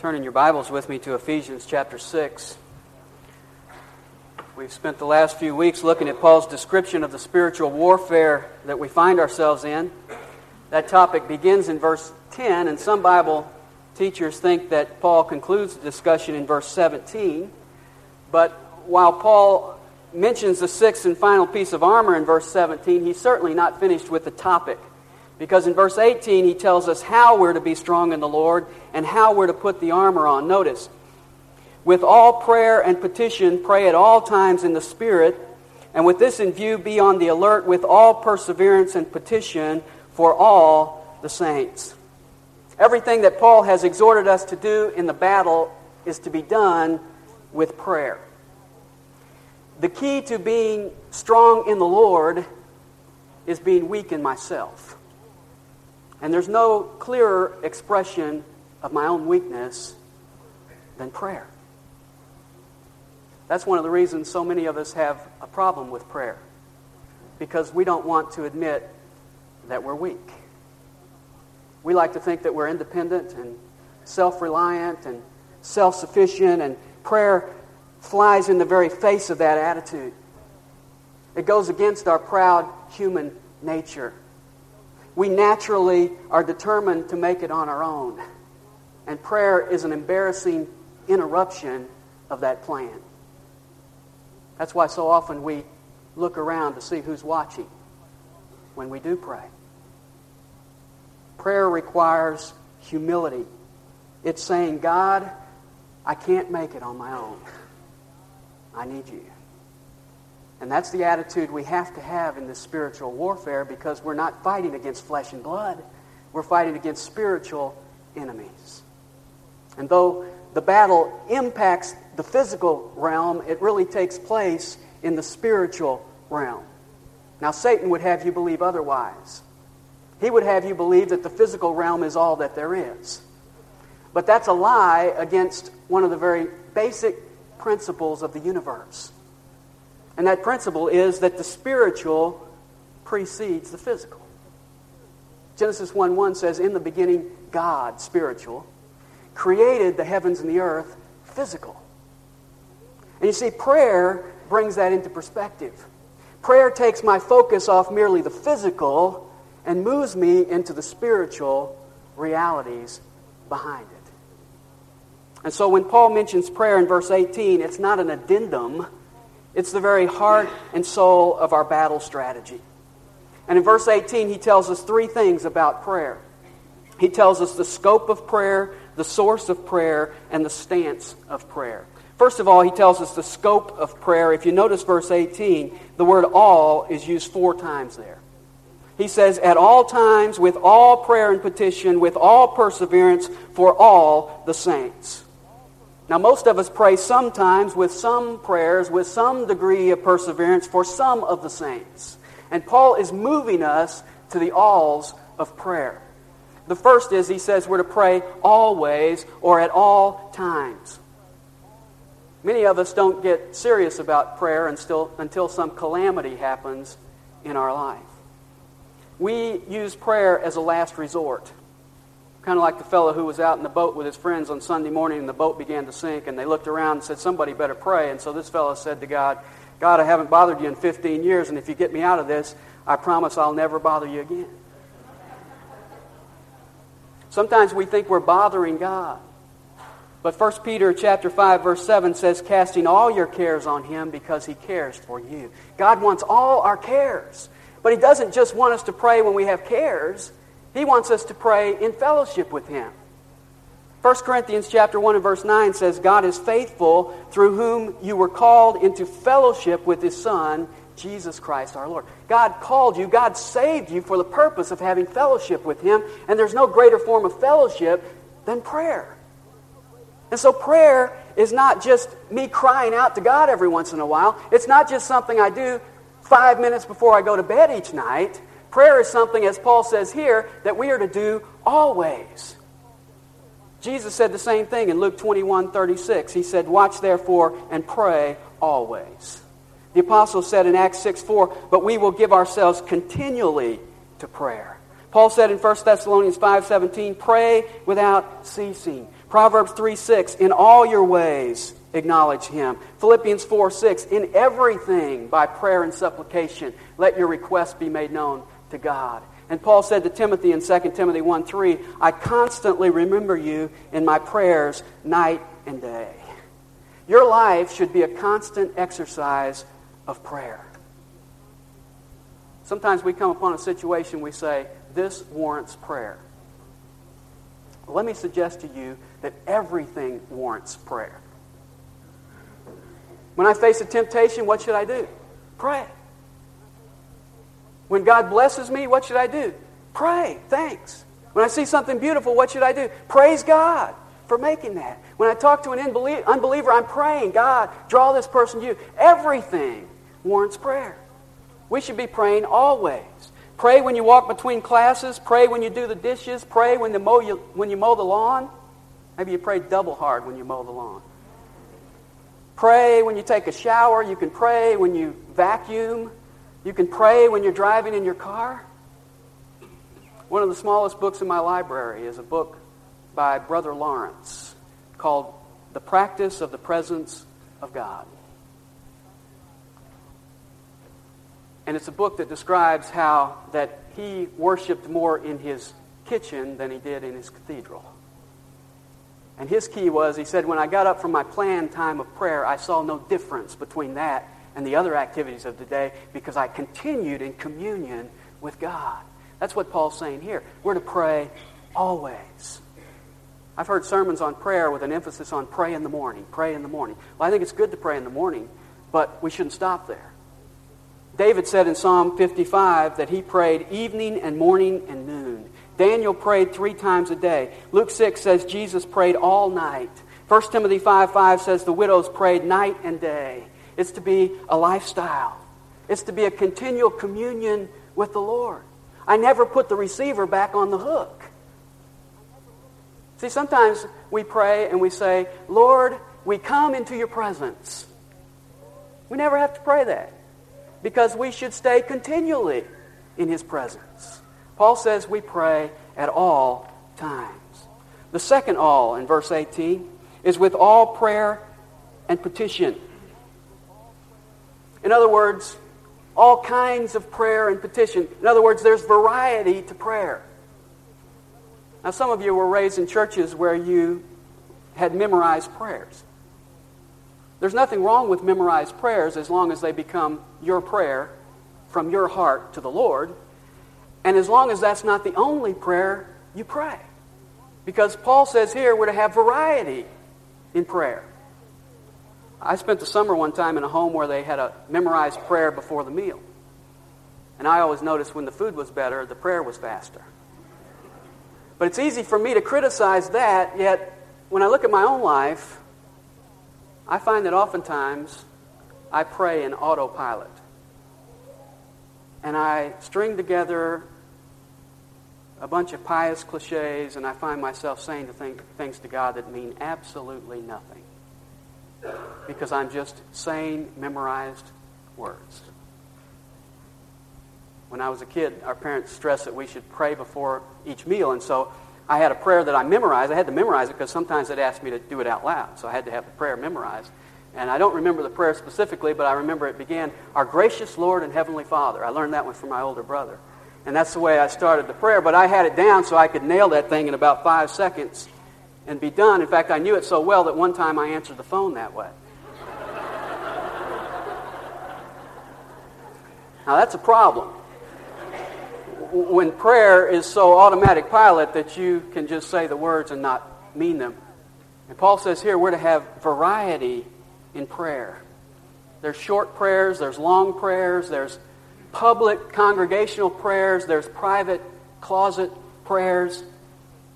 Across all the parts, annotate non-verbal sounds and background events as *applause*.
Turn in your Bibles with me to Ephesians chapter 6. We've spent the last few weeks looking at Paul's description of the spiritual warfare that we find ourselves in. That topic begins in verse 10, and some Bible teachers think that Paul concludes the discussion in verse 17. But while Paul mentions the sixth and final piece of armor in verse 17, he's certainly not finished with the topic. Because in verse 18, he tells us how we're to be strong in the Lord and how we're to put the armor on. Notice, with all prayer and petition, pray at all times in the Spirit, and with this in view, be on the alert with all perseverance and petition for all the saints. Everything that Paul has exhorted us to do in the battle is to be done with prayer. The key to being strong in the Lord is being weak in myself. And there's no clearer expression of my own weakness than prayer. That's one of the reasons so many of us have a problem with prayer. Because we don't want to admit that we're weak. We like to think that we're independent and self reliant and self sufficient, and prayer flies in the very face of that attitude. It goes against our proud human nature we naturally are determined to make it on our own. And prayer is an embarrassing interruption of that plan. That's why so often we look around to see who's watching when we do pray. Prayer requires humility. It's saying, God, I can't make it on my own. I need you. And that's the attitude we have to have in this spiritual warfare because we're not fighting against flesh and blood. We're fighting against spiritual enemies. And though the battle impacts the physical realm, it really takes place in the spiritual realm. Now, Satan would have you believe otherwise. He would have you believe that the physical realm is all that there is. But that's a lie against one of the very basic principles of the universe. And that principle is that the spiritual precedes the physical. Genesis 1 1 says, In the beginning, God, spiritual, created the heavens and the earth, physical. And you see, prayer brings that into perspective. Prayer takes my focus off merely the physical and moves me into the spiritual realities behind it. And so when Paul mentions prayer in verse 18, it's not an addendum it's the very heart and soul of our battle strategy. And in verse 18, he tells us three things about prayer. He tells us the scope of prayer, the source of prayer, and the stance of prayer. First of all, he tells us the scope of prayer. If you notice verse 18, the word all is used four times there. He says, At all times, with all prayer and petition, with all perseverance, for all the saints. Now, most of us pray sometimes with some prayers, with some degree of perseverance for some of the saints. And Paul is moving us to the alls of prayer. The first is he says we're to pray always or at all times. Many of us don't get serious about prayer until, until some calamity happens in our life. We use prayer as a last resort. Kind of like the fellow who was out in the boat with his friends on Sunday morning and the boat began to sink and they looked around and said, Somebody better pray. And so this fellow said to God, God, I haven't bothered you in 15 years, and if you get me out of this, I promise I'll never bother you again. Sometimes we think we're bothering God. But 1 Peter chapter 5 verse 7 says casting all your cares on him because he cares for you. God wants all our cares. But he doesn't just want us to pray when we have cares. He wants us to pray in fellowship with him. 1 Corinthians chapter 1 and verse 9 says, God is faithful through whom you were called into fellowship with his Son, Jesus Christ our Lord. God called you, God saved you for the purpose of having fellowship with him, and there's no greater form of fellowship than prayer. And so prayer is not just me crying out to God every once in a while. It's not just something I do five minutes before I go to bed each night. Prayer is something, as Paul says here, that we are to do always. Jesus said the same thing in Luke 21 36. He said, Watch therefore and pray always. The apostle said in Acts 6 4, But we will give ourselves continually to prayer. Paul said in 1 Thessalonians 5:17, "Pray without ceasing." Proverbs 3:6, "In all your ways acknowledge him." Philippians 4:6, "In everything by prayer and supplication let your requests be made known to God." And Paul said to Timothy in 2 Timothy 1 3, I constantly remember you in my prayers night and day. Your life should be a constant exercise of prayer. Sometimes we come upon a situation we say, this warrants prayer. Let me suggest to you that everything warrants prayer. When I face a temptation, what should I do? Pray. When God blesses me, what should I do? Pray. Thanks. When I see something beautiful, what should I do? Praise God for making that. When I talk to an unbeliever, I'm praying, God, draw this person to you. Everything warrants prayer. We should be praying always. Pray when you walk between classes. Pray when you do the dishes. Pray when you mow, you, when you mow the lawn. Maybe you pray double hard when you mow the lawn. Pray when you take a shower. You can pray when you vacuum. You can pray when you're driving in your car. One of the smallest books in my library is a book by Brother Lawrence called The Practice of the Presence of God. And it's a book that describes how that he worshiped more in his kitchen than he did in his cathedral. And his key was, he said, when I got up from my planned time of prayer, I saw no difference between that and the other activities of the day because I continued in communion with God. That's what Paul's saying here. We're to pray always. I've heard sermons on prayer with an emphasis on pray in the morning, pray in the morning. Well, I think it's good to pray in the morning, but we shouldn't stop there. David said in Psalm 55 that he prayed evening and morning and noon. Daniel prayed three times a day. Luke 6 says Jesus prayed all night. 1 Timothy 5 5 says the widows prayed night and day. It's to be a lifestyle. It's to be a continual communion with the Lord. I never put the receiver back on the hook. See, sometimes we pray and we say, Lord, we come into your presence. We never have to pray that because we should stay continually in his presence. Paul says we pray at all times. The second all in verse 18 is with all prayer and petition. In other words, all kinds of prayer and petition. In other words, there's variety to prayer. Now, some of you were raised in churches where you had memorized prayers. There's nothing wrong with memorized prayers as long as they become your prayer from your heart to the Lord, and as long as that's not the only prayer you pray. Because Paul says here we're to have variety in prayer. I spent the summer one time in a home where they had a memorized prayer before the meal. And I always noticed when the food was better, the prayer was faster. But it's easy for me to criticize that, yet when I look at my own life, I find that oftentimes I pray in autopilot. And I string together a bunch of pious cliches, and I find myself saying to think, things to God that mean absolutely nothing. Because I'm just saying memorized words. When I was a kid, our parents stressed that we should pray before each meal, and so I had a prayer that I memorized. I had to memorize it because sometimes they'd ask me to do it out loud, so I had to have the prayer memorized. And I don't remember the prayer specifically, but I remember it began, Our gracious Lord and Heavenly Father. I learned that one from my older brother. And that's the way I started the prayer, but I had it down so I could nail that thing in about five seconds and be done. In fact, I knew it so well that one time I answered the phone that way. now, that's a problem. When prayer is so automatic pilot that you can just say the words and not mean them. And Paul says here we're to have variety in prayer. There's short prayers, there's long prayers, there's public congregational prayers, there's private closet prayers,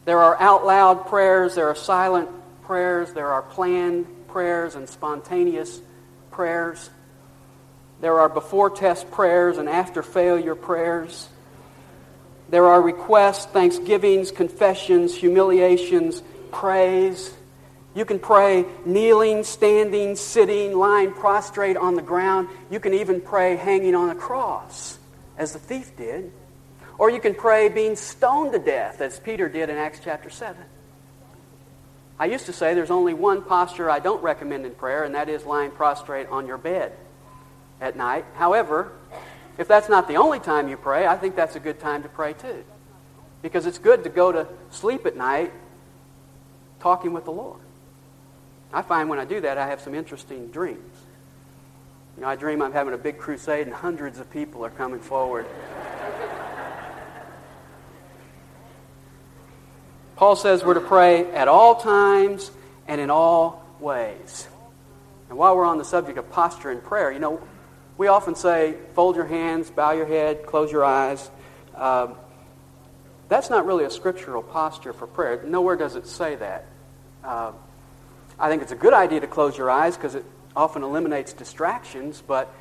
there are out loud prayers, there are silent prayers, there are planned prayers and spontaneous prayers. There are before test prayers and after failure prayers. There are requests, thanksgivings, confessions, humiliations, praise. You can pray kneeling, standing, sitting, lying prostrate on the ground. You can even pray hanging on a cross, as the thief did. Or you can pray being stoned to death, as Peter did in Acts chapter 7. I used to say there's only one posture I don't recommend in prayer, and that is lying prostrate on your bed at night. However, if that's not the only time you pray, I think that's a good time to pray too. Because it's good to go to sleep at night talking with the Lord. I find when I do that, I have some interesting dreams. You know, I dream I'm having a big crusade and hundreds of people are coming forward. Paul says we're to pray at all times and in all ways. And while we're on the subject of posture in prayer, you know, we often say, fold your hands, bow your head, close your eyes. Um, that's not really a scriptural posture for prayer. Nowhere does it say that. Uh, I think it's a good idea to close your eyes because it often eliminates distractions, but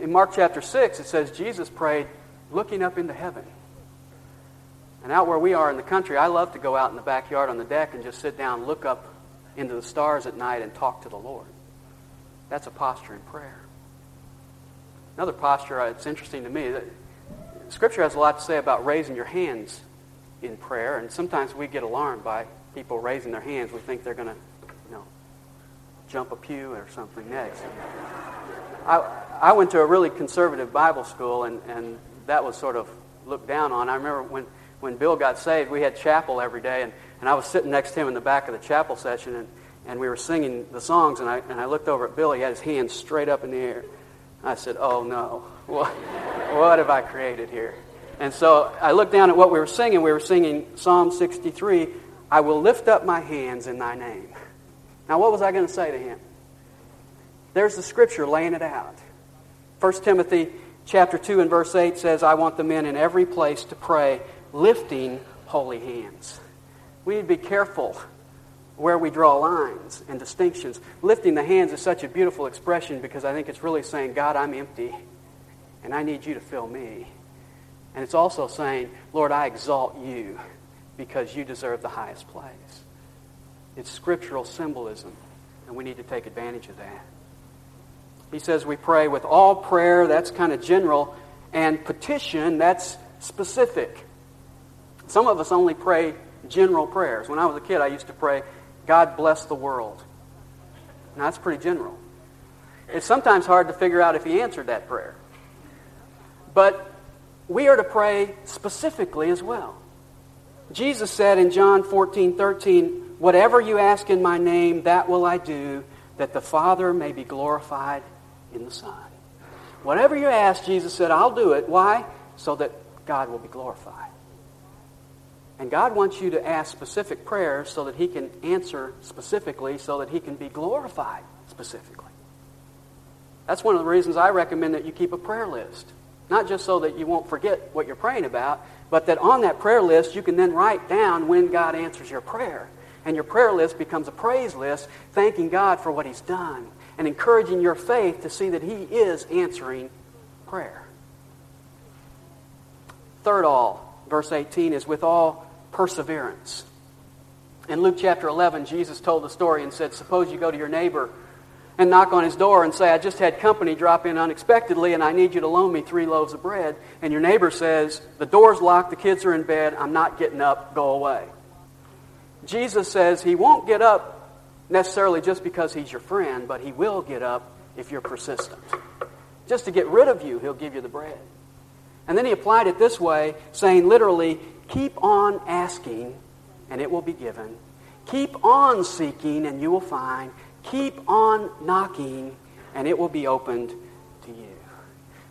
in Mark chapter 6, it says Jesus prayed looking up into heaven. And out where we are in the country, I love to go out in the backyard on the deck and just sit down, look up into the stars at night, and talk to the Lord. That's a posture in prayer. Another posture, uh, it's interesting to me that Scripture has a lot to say about raising your hands in prayer, and sometimes we get alarmed by people raising their hands. We think they're going to, you know, jump a pew or something next. I, I went to a really conservative Bible school, and, and that was sort of looked down on. I remember when, when Bill got saved, we had chapel every day, and, and I was sitting next to him in the back of the chapel session, and, and we were singing the songs, and I, and I looked over at Bill. He had his hands straight up in the air. I said, Oh no, what, what have I created here? And so I looked down at what we were singing. We were singing Psalm 63 I will lift up my hands in thy name. Now, what was I going to say to him? There's the scripture laying it out. 1 Timothy chapter 2 and verse 8 says, I want the men in every place to pray, lifting holy hands. We need to be careful where we draw lines and distinctions. Lifting the hands is such a beautiful expression because I think it's really saying, God, I'm empty, and I need you to fill me. And it's also saying, Lord, I exalt you because you deserve the highest place. It's scriptural symbolism, and we need to take advantage of that. He says we pray with all prayer, that's kind of general, and petition, that's specific. Some of us only pray general prayers. When I was a kid, I used to pray, God bless the world. Now, that's pretty general. It's sometimes hard to figure out if he answered that prayer. But we are to pray specifically as well. Jesus said in John 14, 13, Whatever you ask in my name, that will I do, that the Father may be glorified in the Son. Whatever you ask, Jesus said, I'll do it. Why? So that God will be glorified. And God wants you to ask specific prayers so that He can answer specifically, so that He can be glorified specifically. That's one of the reasons I recommend that you keep a prayer list. Not just so that you won't forget what you're praying about, but that on that prayer list you can then write down when God answers your prayer. And your prayer list becomes a praise list, thanking God for what He's done and encouraging your faith to see that He is answering prayer. Third all, verse 18, is with all perseverance. In Luke chapter 11, Jesus told the story and said, Suppose you go to your neighbor and knock on his door and say, I just had company drop in unexpectedly and I need you to loan me three loaves of bread. And your neighbor says, The door's locked, the kids are in bed, I'm not getting up, go away. Jesus says he won't get up necessarily just because he's your friend, but he will get up if you're persistent. Just to get rid of you, he'll give you the bread. And then he applied it this way, saying literally, Keep on asking, and it will be given. Keep on seeking, and you will find. Keep on knocking, and it will be opened to you.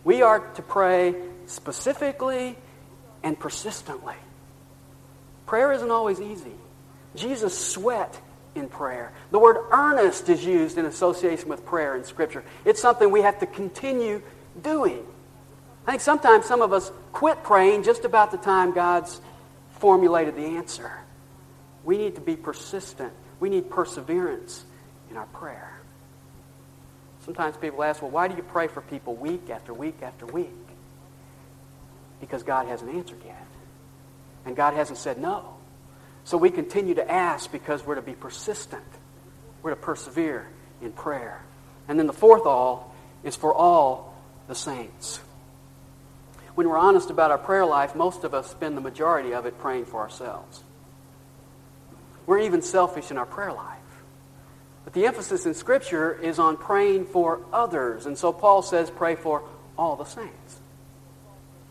We are to pray specifically and persistently. Prayer isn't always easy. Jesus sweat in prayer. The word earnest is used in association with prayer in Scripture. It's something we have to continue doing. I think sometimes some of us quit praying just about the time God's formulated the answer. We need to be persistent. We need perseverance in our prayer. Sometimes people ask, well, why do you pray for people week after week after week? Because God hasn't answered yet. And God hasn't said no. So we continue to ask because we're to be persistent. We're to persevere in prayer. And then the fourth all is for all the saints. When we're honest about our prayer life, most of us spend the majority of it praying for ourselves. We're even selfish in our prayer life. But the emphasis in Scripture is on praying for others. And so Paul says, pray for all the saints.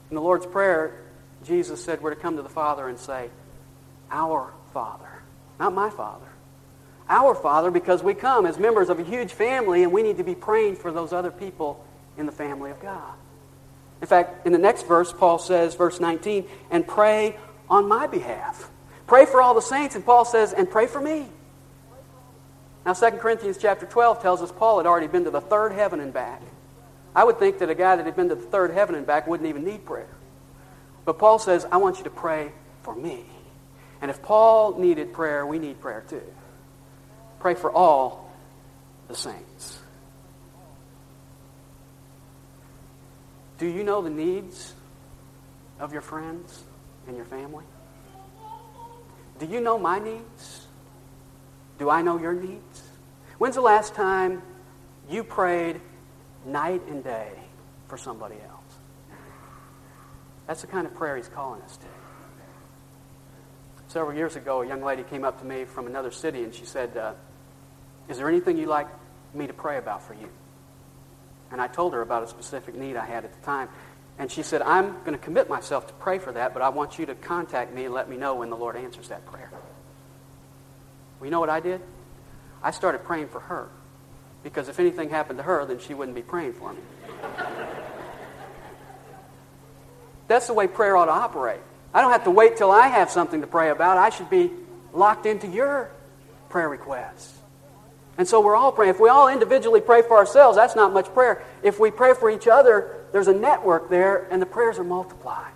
In the Lord's Prayer, Jesus said we're to come to the Father and say, Our Father. Not my Father. Our Father, because we come as members of a huge family and we need to be praying for those other people in the family of God. In fact, in the next verse, Paul says, verse 19, and pray on my behalf. Pray for all the saints, and Paul says, and pray for me. Now, 2 Corinthians chapter 12 tells us Paul had already been to the third heaven and back. I would think that a guy that had been to the third heaven and back wouldn't even need prayer. But Paul says, I want you to pray for me. And if Paul needed prayer, we need prayer too. Pray for all the saints. Do you know the needs of your friends and your family? Do you know my needs? Do I know your needs? When's the last time you prayed night and day for somebody else? That's the kind of prayer he's calling us to. Several years ago, a young lady came up to me from another city and she said, uh, Is there anything you'd like me to pray about for you? And I told her about a specific need I had at the time. And she said, I'm going to commit myself to pray for that, but I want you to contact me and let me know when the Lord answers that prayer. Well, you know what I did? I started praying for her. Because if anything happened to her, then she wouldn't be praying for me. That's the way prayer ought to operate. I don't have to wait till I have something to pray about. I should be locked into your prayer requests. And so we're all praying. If we all individually pray for ourselves, that's not much prayer. If we pray for each other, there's a network there, and the prayers are multiplied.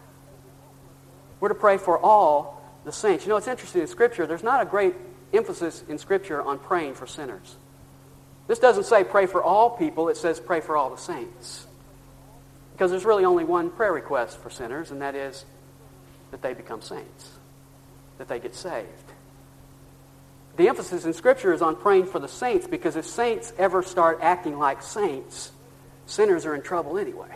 We're to pray for all the saints. You know, it's interesting in Scripture, there's not a great emphasis in Scripture on praying for sinners. This doesn't say pray for all people, it says pray for all the saints. Because there's really only one prayer request for sinners, and that is that they become saints, that they get saved. The emphasis in Scripture is on praying for the saints because if saints ever start acting like saints, sinners are in trouble anyway.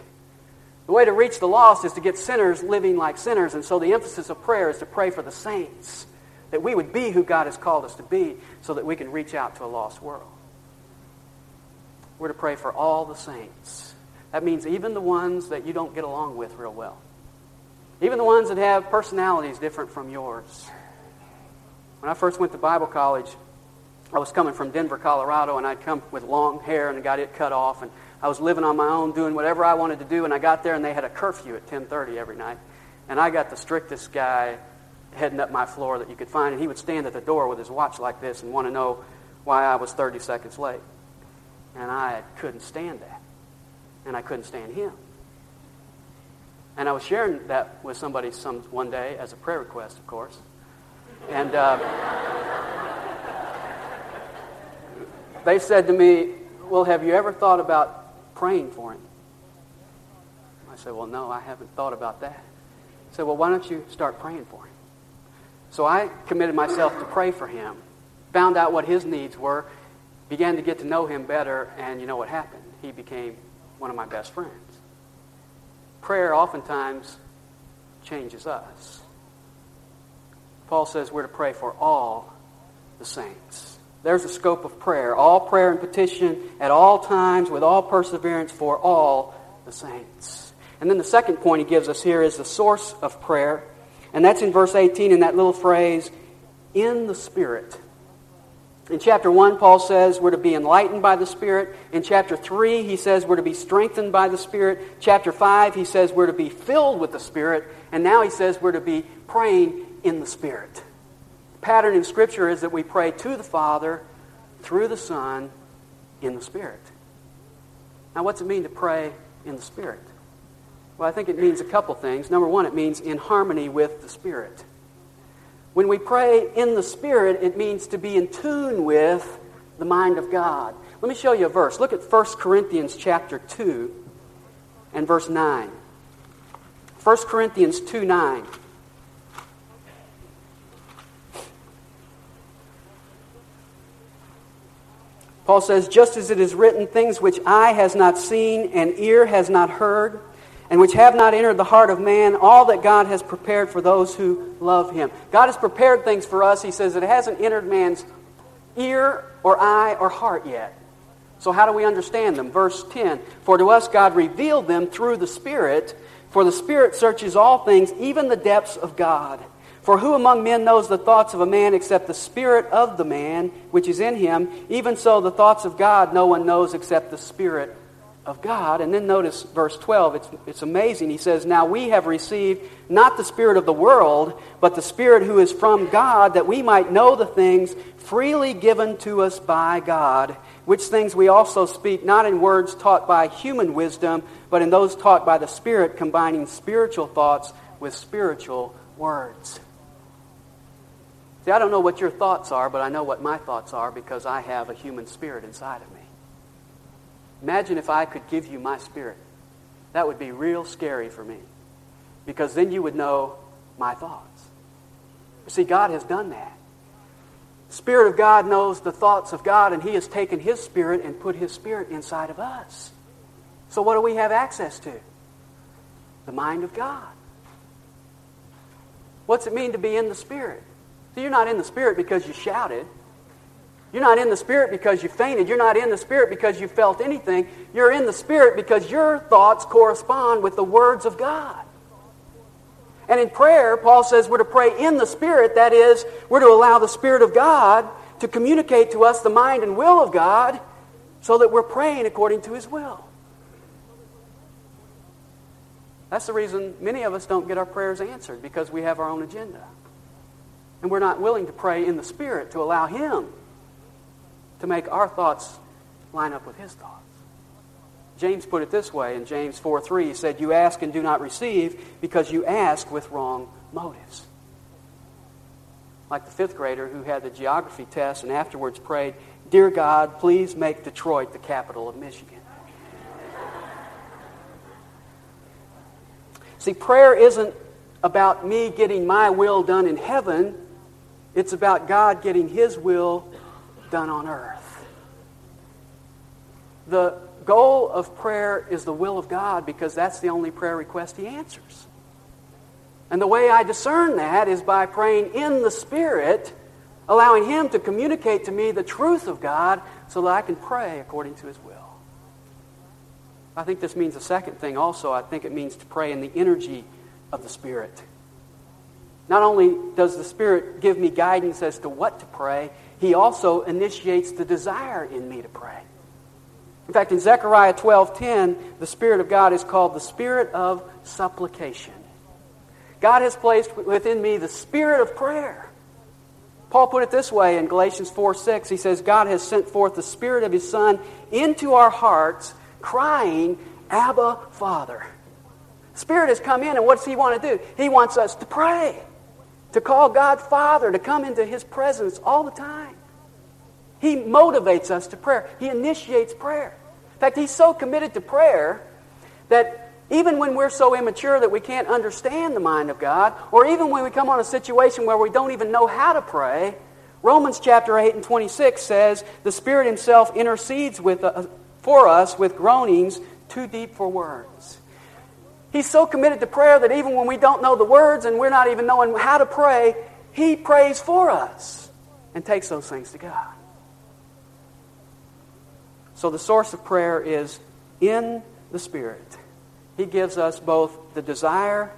The way to reach the lost is to get sinners living like sinners, and so the emphasis of prayer is to pray for the saints, that we would be who God has called us to be so that we can reach out to a lost world. We're to pray for all the saints. That means even the ones that you don't get along with real well. Even the ones that have personalities different from yours. When I first went to Bible college, I was coming from Denver, Colorado, and I'd come with long hair and got it cut off, and I was living on my own, doing whatever I wanted to do, and I got there and they had a curfew at 10:30 every night, and I got the strictest guy heading up my floor that you could find, and he would stand at the door with his watch like this and want to know why I was 30 seconds late, and I couldn't stand that, and I couldn't stand him. And I was sharing that with somebody some one day as a prayer request, of course. And uh, they said to me, Well, have you ever thought about praying for him? I said, Well, no, I haven't thought about that. I said, Well, why don't you start praying for him? So I committed myself to pray for him, found out what his needs were, began to get to know him better, and you know what happened? He became one of my best friends. Prayer oftentimes changes us. Paul says we're to pray for all the saints. There's the scope of prayer. All prayer and petition at all times with all perseverance for all the saints. And then the second point he gives us here is the source of prayer. And that's in verse 18 in that little phrase, in the Spirit. In chapter 1, Paul says we're to be enlightened by the Spirit. In chapter 3, he says we're to be strengthened by the Spirit. Chapter 5, he says we're to be filled with the Spirit. And now he says we're to be praying in the Spirit. The pattern in Scripture is that we pray to the Father, through the Son, in the Spirit. Now, what's it mean to pray in the Spirit? Well, I think it means a couple things. Number one, it means in harmony with the Spirit. When we pray in the Spirit, it means to be in tune with the mind of God. Let me show you a verse. Look at 1 Corinthians chapter 2 and verse 9. 1 Corinthians 2 9. Paul says, just as it is written, things which eye has not seen and ear has not heard, and which have not entered the heart of man all that God has prepared for those who love him. God has prepared things for us, he says, it hasn't entered man's ear or eye or heart yet. So, how do we understand them? Verse 10 For to us God revealed them through the Spirit, for the Spirit searches all things, even the depths of God. For who among men knows the thoughts of a man except the Spirit of the man which is in him? Even so, the thoughts of God no one knows except the Spirit of God. And then notice verse 12. It's, it's amazing. He says, Now we have received not the Spirit of the world, but the Spirit who is from God, that we might know the things freely given to us by God, which things we also speak, not in words taught by human wisdom, but in those taught by the Spirit, combining spiritual thoughts with spiritual words. See, I don't know what your thoughts are, but I know what my thoughts are because I have a human spirit inside of me. Imagine if I could give you my spirit. That would be real scary for me because then you would know my thoughts. see, God has done that. The Spirit of God knows the thoughts of God, and He has taken His Spirit and put His Spirit inside of us. So, what do we have access to? The mind of God. What's it mean to be in the Spirit? So, you're not in the Spirit because you shouted. You're not in the Spirit because you fainted. You're not in the Spirit because you felt anything. You're in the Spirit because your thoughts correspond with the words of God. And in prayer, Paul says we're to pray in the Spirit. That is, we're to allow the Spirit of God to communicate to us the mind and will of God so that we're praying according to His will. That's the reason many of us don't get our prayers answered because we have our own agenda. And we're not willing to pray in the Spirit to allow Him to make our thoughts line up with his thoughts. James put it this way in James 4 3. He said, You ask and do not receive because you ask with wrong motives. Like the fifth grader who had the geography test and afterwards prayed, Dear God, please make Detroit the capital of Michigan. See, prayer isn't about me getting my will done in heaven. It's about God getting His will done on earth. The goal of prayer is the will of God because that's the only prayer request He answers. And the way I discern that is by praying in the Spirit, allowing Him to communicate to me the truth of God so that I can pray according to His will. I think this means a second thing also. I think it means to pray in the energy of the Spirit. Not only does the Spirit give me guidance as to what to pray, he also initiates the desire in me to pray. In fact, in Zechariah 12:10, the Spirit of God is called the Spirit of supplication. God has placed within me the spirit of prayer. Paul put it this way in Galatians 4 6. He says, God has sent forth the Spirit of His Son into our hearts, crying, Abba, Father. Spirit has come in, and what does He want to do? He wants us to pray to call God Father, to come into His presence all the time. He motivates us to prayer. He initiates prayer. In fact, He's so committed to prayer that even when we're so immature that we can't understand the mind of God, or even when we come on a situation where we don't even know how to pray, Romans chapter 8 and 26 says, The Spirit Himself intercedes with, uh, for us with groanings too deep for words. He's so committed to prayer that even when we don't know the words and we're not even knowing how to pray, He prays for us and takes those things to God. So the source of prayer is in the Spirit. He gives us both the desire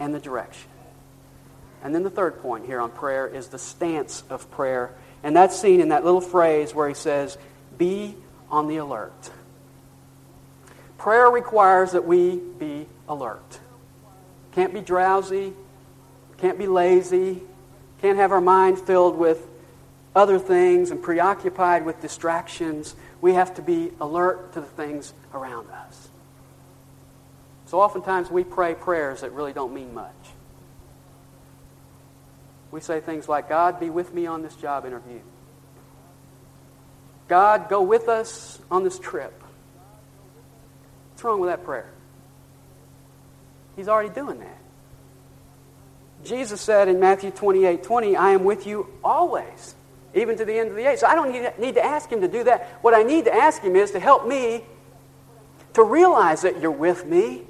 and the direction. And then the third point here on prayer is the stance of prayer. And that's seen in that little phrase where he says, Be on the alert. Prayer requires that we be alert. Can't be drowsy, can't be lazy, can't have our mind filled with other things and preoccupied with distractions. We have to be alert to the things around us. So oftentimes we pray prayers that really don't mean much. We say things like, God, be with me on this job interview. God, go with us on this trip. What's wrong with that prayer? He's already doing that. Jesus said in Matthew 28 20, I am with you always, even to the end of the age. So I don't need, need to ask him to do that. What I need to ask him is to help me to realize that you're with me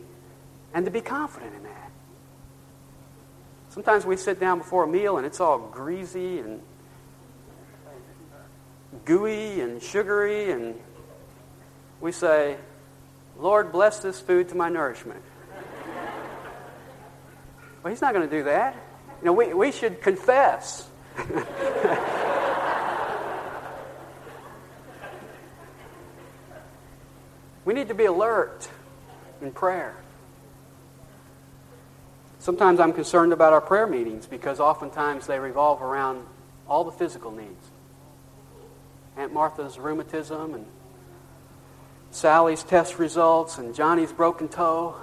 and to be confident in that. Sometimes we sit down before a meal and it's all greasy and gooey and sugary, and we say, Lord, bless this food to my nourishment. Well, He's not going to do that. You know, we, we should confess. *laughs* we need to be alert in prayer. Sometimes I'm concerned about our prayer meetings because oftentimes they revolve around all the physical needs. Aunt Martha's rheumatism and Sally's test results and Johnny's broken toe.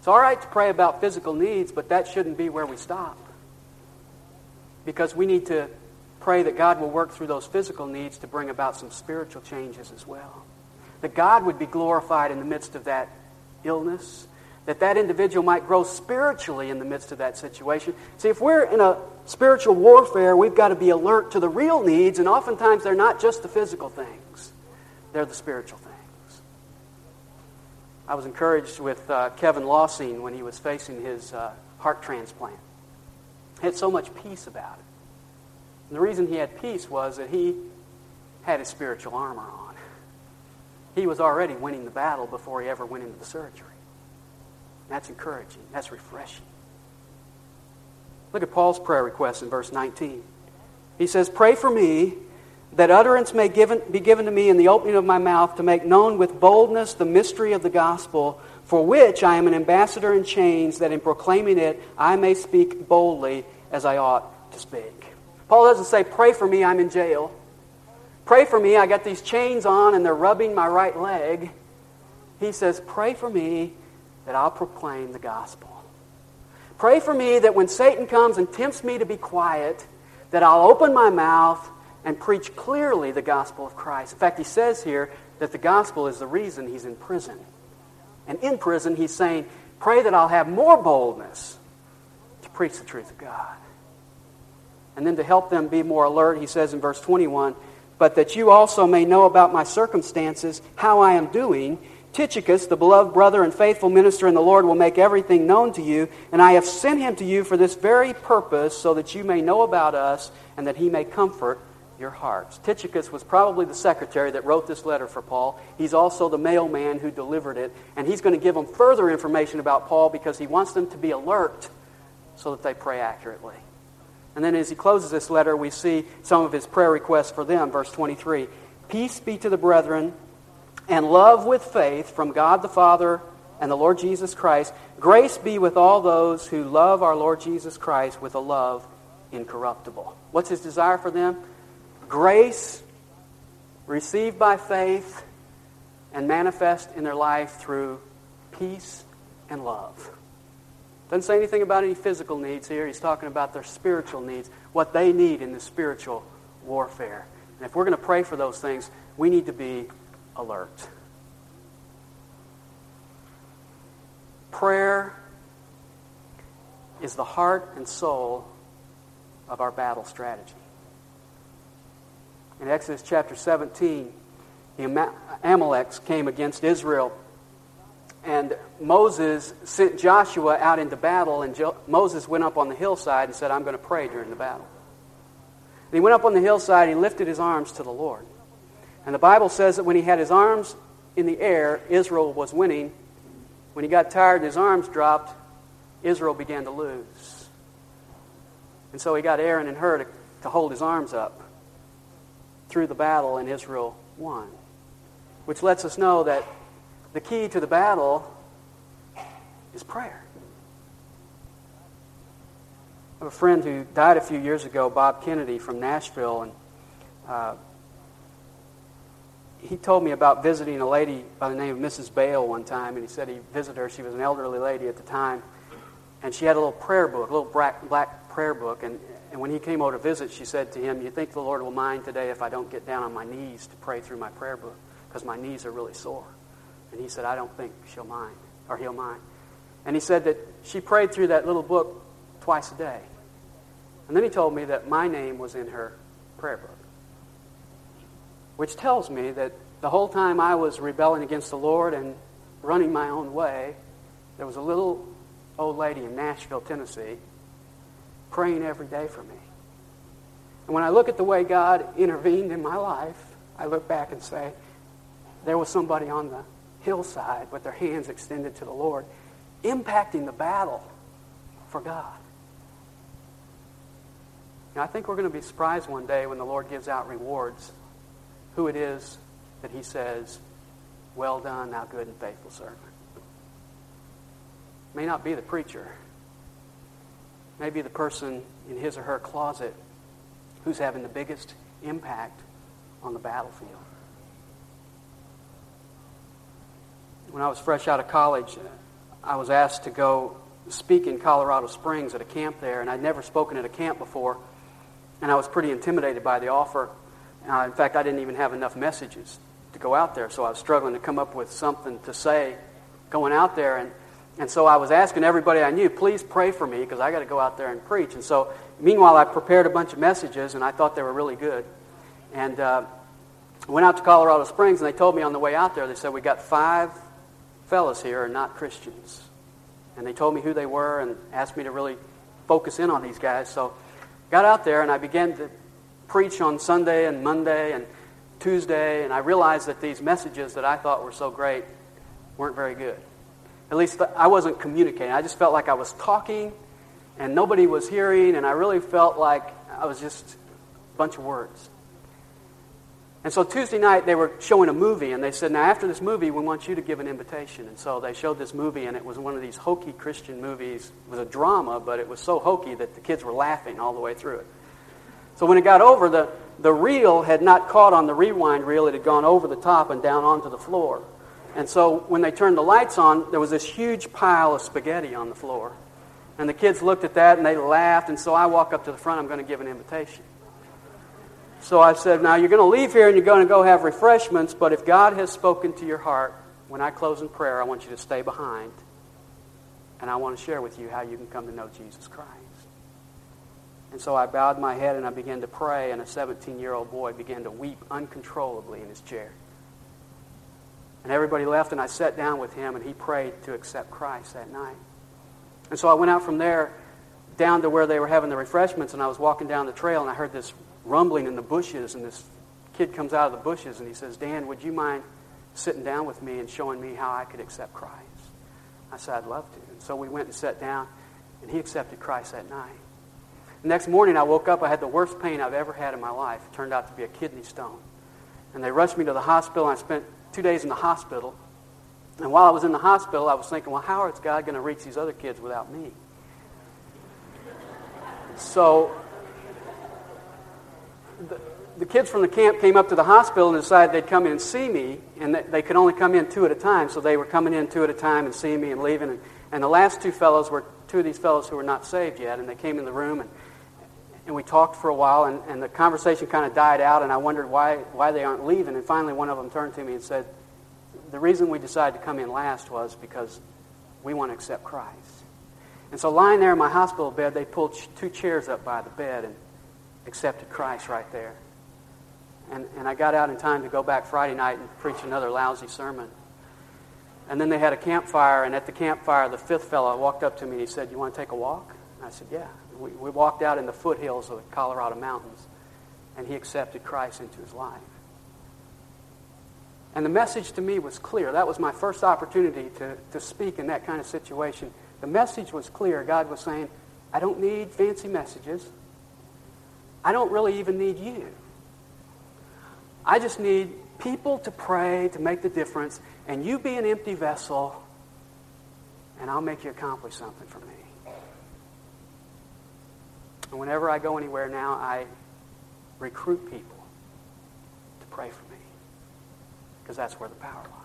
It's all right to pray about physical needs, but that shouldn't be where we stop. Because we need to pray that God will work through those physical needs to bring about some spiritual changes as well. That God would be glorified in the midst of that illness, that that individual might grow spiritually in the midst of that situation. See, if we're in a spiritual warfare, we've got to be alert to the real needs, and oftentimes they're not just the physical things, they're the spiritual things. I was encouraged with uh, Kevin Lawson when he was facing his uh, heart transplant. He had so much peace about it. And the reason he had peace was that he had his spiritual armor on. He was already winning the battle before he ever went into the surgery. That's encouraging. That's refreshing. Look at Paul's prayer request in verse 19. He says, Pray for me that utterance may given, be given to me in the opening of my mouth to make known with boldness the mystery of the gospel, for which I am an ambassador in chains, that in proclaiming it I may speak boldly as I ought to speak. Paul doesn't say, Pray for me, I'm in jail. Pray for me, I got these chains on and they're rubbing my right leg. He says, Pray for me that I'll proclaim the gospel. Pray for me that when Satan comes and tempts me to be quiet, that I'll open my mouth and preach clearly the gospel of Christ. In fact, he says here that the gospel is the reason he's in prison. And in prison, he's saying, Pray that I'll have more boldness to preach the truth of God. And then to help them be more alert, he says in verse 21 But that you also may know about my circumstances, how I am doing Tychicus, the beloved brother and faithful minister in the Lord, will make everything known to you, and I have sent him to you for this very purpose, so that you may know about us and that he may comfort your hearts. Tychicus was probably the secretary that wrote this letter for Paul. He's also the mailman who delivered it, and he's going to give them further information about Paul because he wants them to be alert so that they pray accurately. And then as he closes this letter, we see some of his prayer requests for them. Verse 23 Peace be to the brethren and love with faith from God the Father and the Lord Jesus Christ. Grace be with all those who love our Lord Jesus Christ with a love incorruptible. What's his desire for them? Grace received by faith and manifest in their life through peace and love. Doesn't say anything about any physical needs here. He's talking about their spiritual needs, what they need in the spiritual warfare. And if we're going to pray for those things, we need to be alert. Prayer is the heart and soul of our battle strategy. In Exodus chapter 17, the Amaleks came against Israel, and Moses sent Joshua out into battle, and jo- Moses went up on the hillside and said, I'm going to pray during the battle. And he went up on the hillside, he lifted his arms to the Lord. And the Bible says that when he had his arms in the air, Israel was winning. When he got tired and his arms dropped, Israel began to lose. And so he got Aaron and Hur to, to hold his arms up through the battle, and Israel won. Which lets us know that the key to the battle is prayer. I have a friend who died a few years ago, Bob Kennedy from Nashville, and uh, he told me about visiting a lady by the name of Mrs. Bale one time, and he said he visited her. She was an elderly lady at the time, and she had a little prayer book, a little black, black prayer book. And, and when he came over to visit, she said to him, You think the Lord will mind today if I don't get down on my knees to pray through my prayer book? Because my knees are really sore. And he said, I don't think she'll mind, or he'll mind. And he said that she prayed through that little book twice a day. And then he told me that my name was in her prayer book which tells me that the whole time I was rebelling against the Lord and running my own way, there was a little old lady in Nashville, Tennessee, praying every day for me. And when I look at the way God intervened in my life, I look back and say, there was somebody on the hillside with their hands extended to the Lord, impacting the battle for God. I think we're going to be surprised one day when the Lord gives out rewards who it is that He says, Well done, thou good and faithful servant. May not be the preacher, maybe the person in his or her closet who's having the biggest impact on the battlefield. When I was fresh out of college, I was asked to go speak in Colorado Springs at a camp there, and I'd never spoken at a camp before, and I was pretty intimidated by the offer. Uh, in fact, I didn't even have enough messages to go out there, so I was struggling to come up with something to say going out there. And, and so I was asking everybody I knew, please pray for me because I got to go out there and preach. And so, meanwhile, I prepared a bunch of messages, and I thought they were really good. And uh, went out to Colorado Springs, and they told me on the way out there, they said, we got five fellows here are not Christians. And they told me who they were and asked me to really focus in on these guys. So got out there and I began to preach on Sunday and Monday and Tuesday, and I realized that these messages that I thought were so great weren't very good. At least I wasn't communicating. I just felt like I was talking and nobody was hearing, and I really felt like I was just a bunch of words. And so Tuesday night they were showing a movie, and they said, Now, after this movie, we want you to give an invitation. And so they showed this movie, and it was one of these hokey Christian movies. It was a drama, but it was so hokey that the kids were laughing all the way through it. So when it got over, the, the reel had not caught on the rewind reel, it had gone over the top and down onto the floor. And so when they turned the lights on, there was this huge pile of spaghetti on the floor. And the kids looked at that and they laughed, and so I walk up to the front, I'm going to give an invitation. So I said, Now you're going to leave here and you're going to go have refreshments, but if God has spoken to your heart, when I close in prayer, I want you to stay behind. And I want to share with you how you can come to know Jesus Christ. And so I bowed my head and I began to pray, and a 17 year old boy began to weep uncontrollably in his chair. And everybody left, and I sat down with him, and he prayed to accept Christ that night. And so I went out from there down to where they were having the refreshments, and I was walking down the trail, and I heard this rumbling in the bushes, and this kid comes out of the bushes and he says, Dan, would you mind sitting down with me and showing me how I could accept Christ? I said, I'd love to. And so we went and sat down, and he accepted Christ that night. The next morning, I woke up. I had the worst pain I've ever had in my life. It turned out to be a kidney stone. And they rushed me to the hospital, and I spent two days in the hospital. And while I was in the hospital, I was thinking, well, how is God going to reach these other kids without me? So the, the kids from the camp came up to the hospital and decided they'd come in and see me, and they could only come in two at a time, so they were coming in two at a time and seeing me and leaving. And, and the last two fellows were two of these fellows who were not saved yet, and they came in the room and, and we talked for a while, and, and the conversation kind of died out, and I wondered why, why they aren't leaving. And finally, one of them turned to me and said, The reason we decided to come in last was because we want to accept Christ. And so, lying there in my hospital bed, they pulled two chairs up by the bed and accepted Christ right there. And, and I got out in time to go back Friday night and preach another lousy sermon. And then they had a campfire, and at the campfire, the fifth fellow walked up to me and he said, You want to take a walk? And I said, Yeah. We, we walked out in the foothills of the Colorado mountains, and he accepted Christ into his life. And the message to me was clear. That was my first opportunity to, to speak in that kind of situation. The message was clear. God was saying, I don't need fancy messages. I don't really even need you. I just need people to pray to make the difference, and you be an empty vessel, and I'll make you accomplish something for me. And whenever I go anywhere now, I recruit people to pray for me, because that's where the power lies.